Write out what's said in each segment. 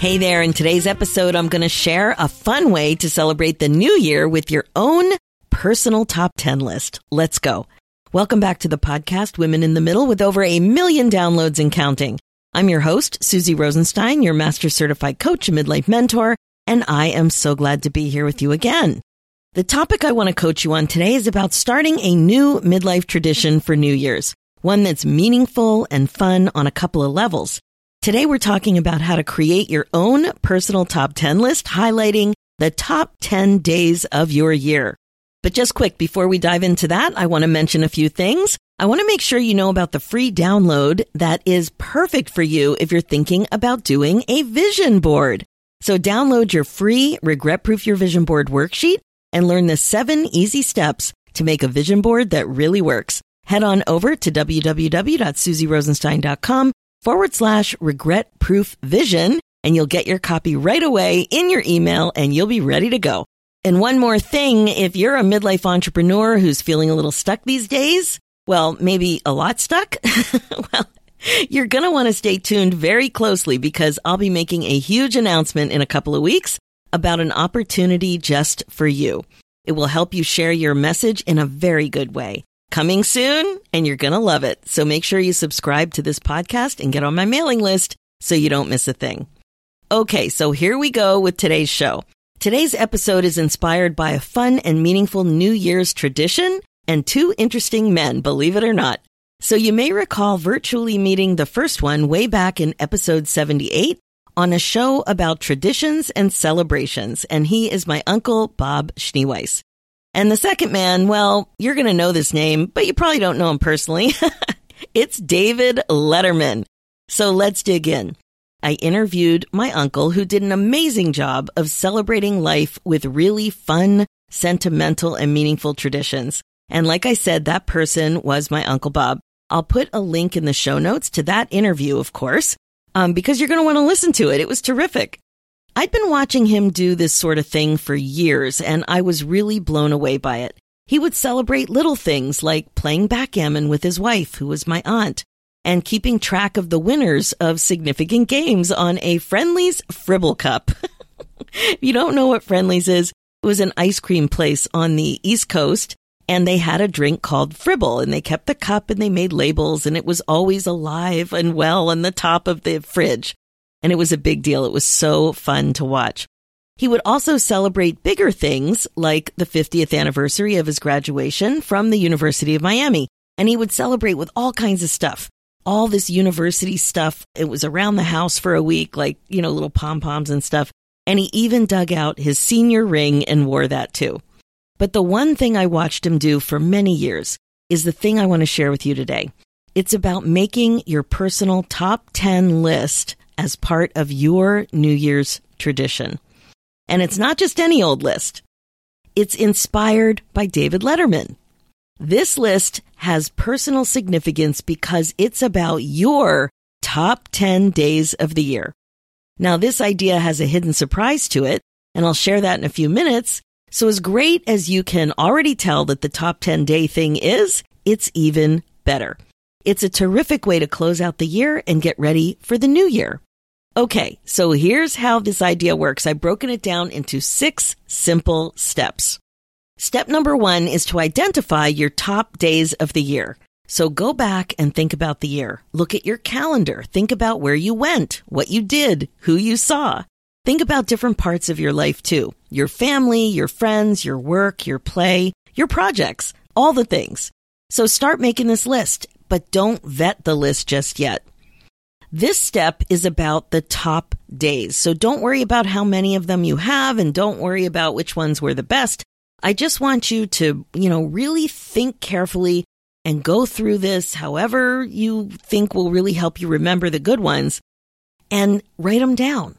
Hey there, in today's episode, I'm going to share a fun way to celebrate the new year with your own personal top 10 list. Let's go. Welcome back to the podcast, Women in the Middle, with over a million downloads and counting. I'm your host, Suzy Rosenstein, your master certified coach and midlife mentor, and I am so glad to be here with you again. The topic I want to coach you on today is about starting a new midlife tradition for New Year's, one that's meaningful and fun on a couple of levels. Today we're talking about how to create your own personal top 10 list highlighting the top 10 days of your year. But just quick, before we dive into that, I want to mention a few things. I want to make sure you know about the free download that is perfect for you if you're thinking about doing a vision board. So download your free regret proof your vision board worksheet and learn the seven easy steps to make a vision board that really works. Head on over to www.suzyrosenstein.com forward slash regret proof vision and you'll get your copy right away in your email and you'll be ready to go. And one more thing, if you're a midlife entrepreneur who's feeling a little stuck these days, well, maybe a lot stuck, well, you're going to want to stay tuned very closely because I'll be making a huge announcement in a couple of weeks about an opportunity just for you. It will help you share your message in a very good way. Coming soon, and you're going to love it. So make sure you subscribe to this podcast and get on my mailing list so you don't miss a thing. Okay, so here we go with today's show. Today's episode is inspired by a fun and meaningful New Year's tradition and two interesting men, believe it or not. So you may recall virtually meeting the first one way back in episode 78 on a show about traditions and celebrations, and he is my uncle, Bob Schneeweiss. And the second man, well, you're going to know this name, but you probably don't know him personally. it's David Letterman. So let's dig in. I interviewed my uncle who did an amazing job of celebrating life with really fun, sentimental, and meaningful traditions. And like I said, that person was my Uncle Bob. I'll put a link in the show notes to that interview, of course, um, because you're going to want to listen to it. It was terrific. I'd been watching him do this sort of thing for years, and I was really blown away by it. He would celebrate little things like playing backgammon with his wife, who was my aunt, and keeping track of the winners of significant games on a Friendly's Fribble Cup. if you don't know what Friendly's is, it was an ice cream place on the East Coast, and they had a drink called Fribble, and they kept the cup and they made labels, and it was always alive and well on the top of the fridge and it was a big deal. It was so fun to watch. He would also celebrate bigger things like the 50th anniversary of his graduation from the University of Miami. And he would celebrate with all kinds of stuff. All this university stuff. It was around the house for a week, like, you know, little pom poms and stuff. And he even dug out his senior ring and wore that too. But the one thing I watched him do for many years is the thing I want to share with you today. It's about making your personal top 10 list as part of your New Year's tradition. And it's not just any old list. It's inspired by David Letterman. This list has personal significance because it's about your top 10 days of the year. Now, this idea has a hidden surprise to it, and I'll share that in a few minutes. So as great as you can already tell that the top 10 day thing is, it's even better. It's a terrific way to close out the year and get ready for the new year. Okay, so here's how this idea works. I've broken it down into six simple steps. Step number one is to identify your top days of the year. So go back and think about the year. Look at your calendar. Think about where you went, what you did, who you saw. Think about different parts of your life too. Your family, your friends, your work, your play, your projects, all the things. So start making this list, but don't vet the list just yet. This step is about the top days. So don't worry about how many of them you have and don't worry about which ones were the best. I just want you to, you know, really think carefully and go through this however you think will really help you remember the good ones and write them down.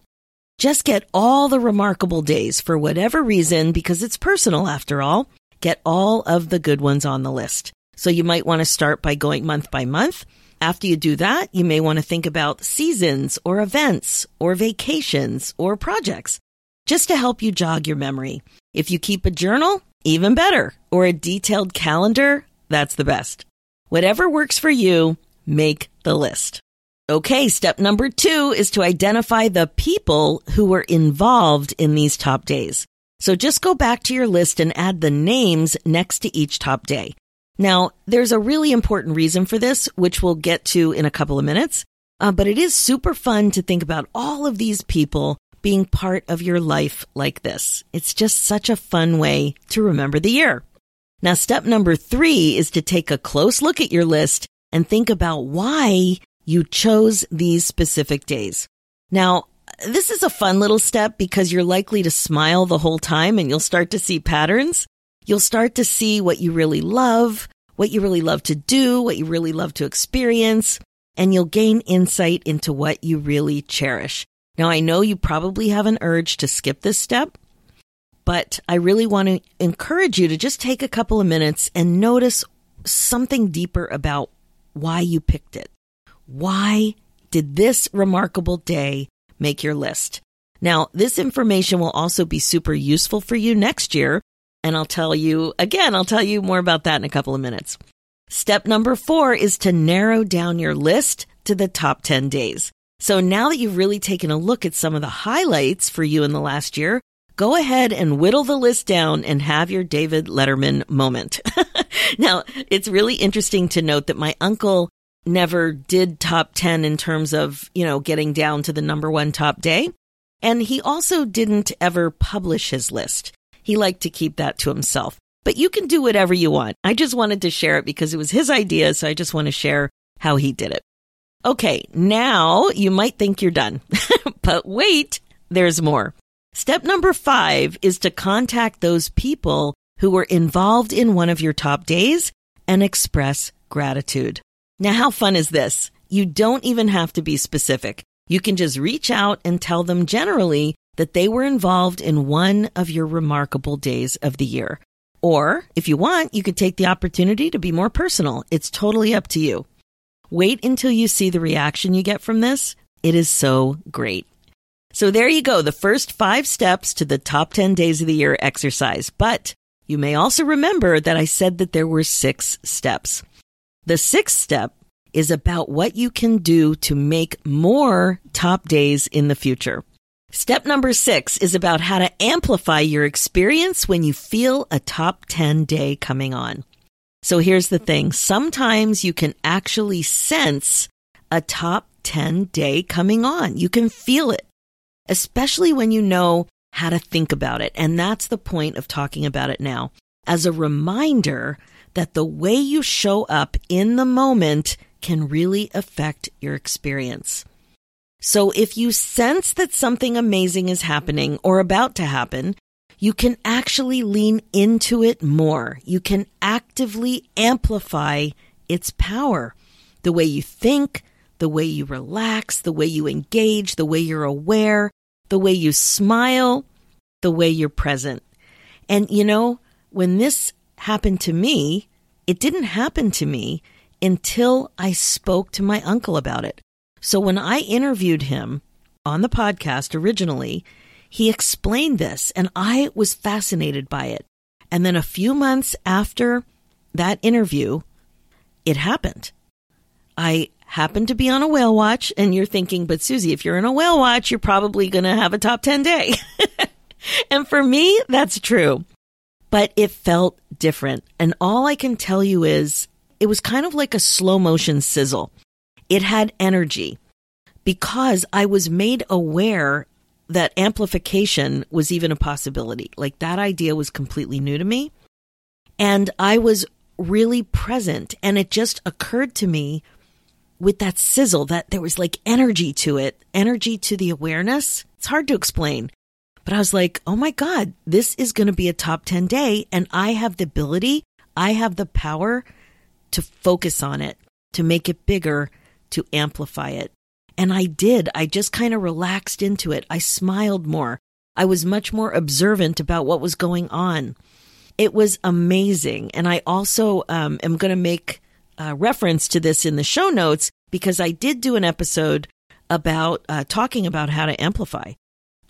Just get all the remarkable days for whatever reason, because it's personal after all. Get all of the good ones on the list. So you might want to start by going month by month. After you do that, you may want to think about seasons or events or vacations or projects just to help you jog your memory. If you keep a journal, even better, or a detailed calendar, that's the best. Whatever works for you, make the list. Okay, step number two is to identify the people who were involved in these top days. So just go back to your list and add the names next to each top day. Now, there's a really important reason for this, which we'll get to in a couple of minutes. Uh, but it is super fun to think about all of these people being part of your life like this. It's just such a fun way to remember the year. Now, step number three is to take a close look at your list and think about why you chose these specific days. Now, this is a fun little step because you're likely to smile the whole time and you'll start to see patterns. You'll start to see what you really love, what you really love to do, what you really love to experience, and you'll gain insight into what you really cherish. Now, I know you probably have an urge to skip this step, but I really want to encourage you to just take a couple of minutes and notice something deeper about why you picked it. Why did this remarkable day make your list? Now, this information will also be super useful for you next year. And I'll tell you again, I'll tell you more about that in a couple of minutes. Step number four is to narrow down your list to the top 10 days. So now that you've really taken a look at some of the highlights for you in the last year, go ahead and whittle the list down and have your David Letterman moment. now, it's really interesting to note that my uncle never did top 10 in terms of, you know, getting down to the number one top day. And he also didn't ever publish his list. He liked to keep that to himself. But you can do whatever you want. I just wanted to share it because it was his idea. So I just want to share how he did it. Okay, now you might think you're done, but wait, there's more. Step number five is to contact those people who were involved in one of your top days and express gratitude. Now, how fun is this? You don't even have to be specific. You can just reach out and tell them generally that they were involved in one of your remarkable days of the year. Or if you want, you could take the opportunity to be more personal. It's totally up to you. Wait until you see the reaction you get from this. It is so great. So there you go, the first five steps to the top 10 days of the year exercise. But you may also remember that I said that there were six steps. The sixth step is about what you can do to make more top days in the future. Step number six is about how to amplify your experience when you feel a top 10 day coming on. So here's the thing. Sometimes you can actually sense a top 10 day coming on. You can feel it, especially when you know how to think about it. And that's the point of talking about it now as a reminder that the way you show up in the moment can really affect your experience. So if you sense that something amazing is happening or about to happen, you can actually lean into it more. You can actively amplify its power. The way you think, the way you relax, the way you engage, the way you're aware, the way you smile, the way you're present. And you know, when this happened to me, it didn't happen to me until I spoke to my uncle about it. So when I interviewed him on the podcast originally, he explained this, and I was fascinated by it. And then a few months after that interview, it happened. I happened to be on a whale watch, and you're thinking, but Suzy, if you're in a whale watch, you're probably going to have a top 10 day. and for me, that's true. But it felt different. And all I can tell you is it was kind of like a slow motion sizzle. It had energy because I was made aware that amplification was even a possibility. Like that idea was completely new to me. And I was really present. And it just occurred to me with that sizzle that there was like energy to it, energy to the awareness. It's hard to explain. But I was like, oh my God, this is going to be a top 10 day. And I have the ability, I have the power to focus on it, to make it bigger, to amplify it. And I did. I just kind of relaxed into it. I smiled more. I was much more observant about what was going on. It was amazing. And I also um, am going to make a reference to this in the show notes because I did do an episode about uh, talking about how to amplify.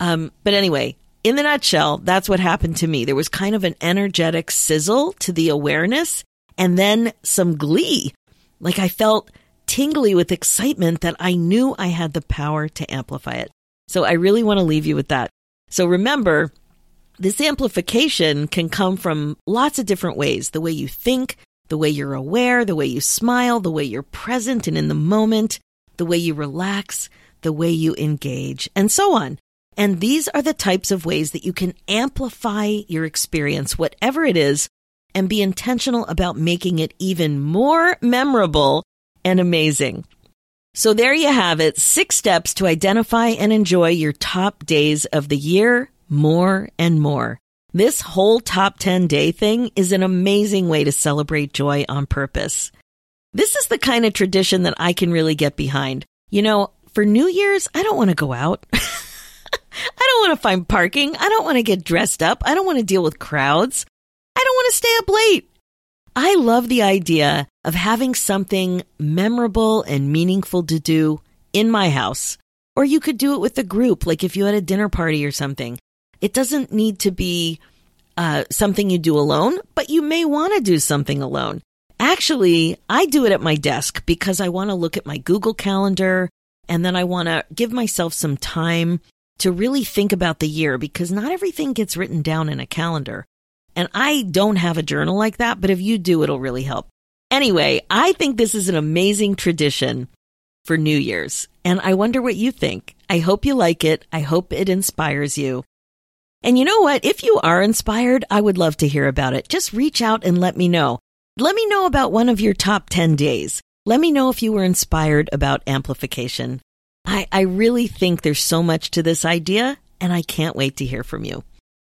Um, but anyway, in the nutshell, that's what happened to me. There was kind of an energetic sizzle to the awareness and then some glee. Like I felt tingly with excitement that I knew I had the power to amplify it. So I really want to leave you with that. So remember, this amplification can come from lots of different ways. The way you think, the way you're aware, the way you smile, the way you're present and in the moment, the way you relax, the way you engage, and so on. And these are the types of ways that you can amplify your experience, whatever it is, and be intentional about making it even more memorable and amazing. So there you have it. Six steps to identify and enjoy your top days of the year more and more. This whole top 10 day thing is an amazing way to celebrate joy on purpose. This is the kind of tradition that I can really get behind. You know, for New Year's, I don't want to go out. I don't want to find parking. I don't want to get dressed up. I don't want to deal with crowds. I don't want to stay up late. I love the idea of having something memorable and meaningful to do in my house. Or you could do it with a group, like if you had a dinner party or something. It doesn't need to be uh, something you do alone, but you may want to do something alone. Actually, I do it at my desk because I want to look at my Google Calendar and then I want to give myself some time to really think about the year because not everything gets written down in a calendar. And I don't have a journal like that, but if you do, it'll really help. Anyway, I think this is an amazing tradition for New Year's, and I wonder what you think. I hope you like it. I hope it inspires you. And you know what? If you are inspired, I would love to hear about it. Just reach out and let me know. Let me know about one of your top 10 days. Let me know if you were inspired about amplification. I, I really think there's so much to this idea, and I can't wait to hear from you.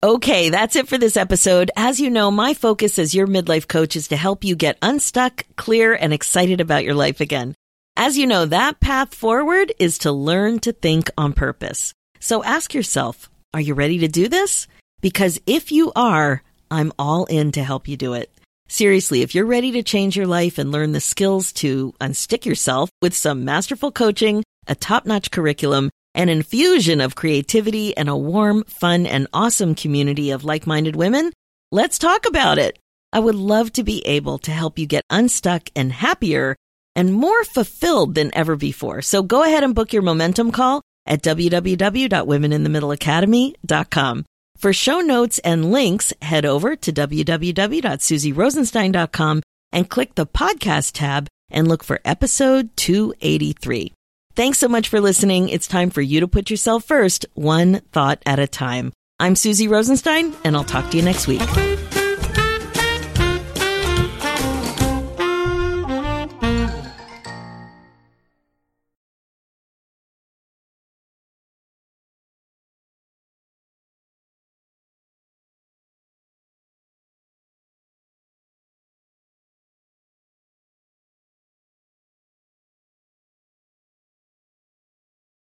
Okay, that's it for this episode. As you know, my focus as your midlife coach is to help you get unstuck, clear, and excited about your life again. As you know, that path forward is to learn to think on purpose. So ask yourself, are you ready to do this? Because if you are, I'm all in to help you do it. Seriously, if you're ready to change your life and learn the skills to unstick yourself with some masterful coaching, a top notch curriculum, an infusion of creativity and a warm, fun, and awesome community of like minded women? Let's talk about it. I would love to be able to help you get unstuck and happier and more fulfilled than ever before. So go ahead and book your momentum call at www.womeninthemiddleacademy.com. For show notes and links, head over to www.suzyrosenstein.com and click the podcast tab and look for episode 283. Thanks so much for listening. It's time for you to put yourself first, one thought at a time. I'm Suzy Rosenstein, and I'll talk to you next week.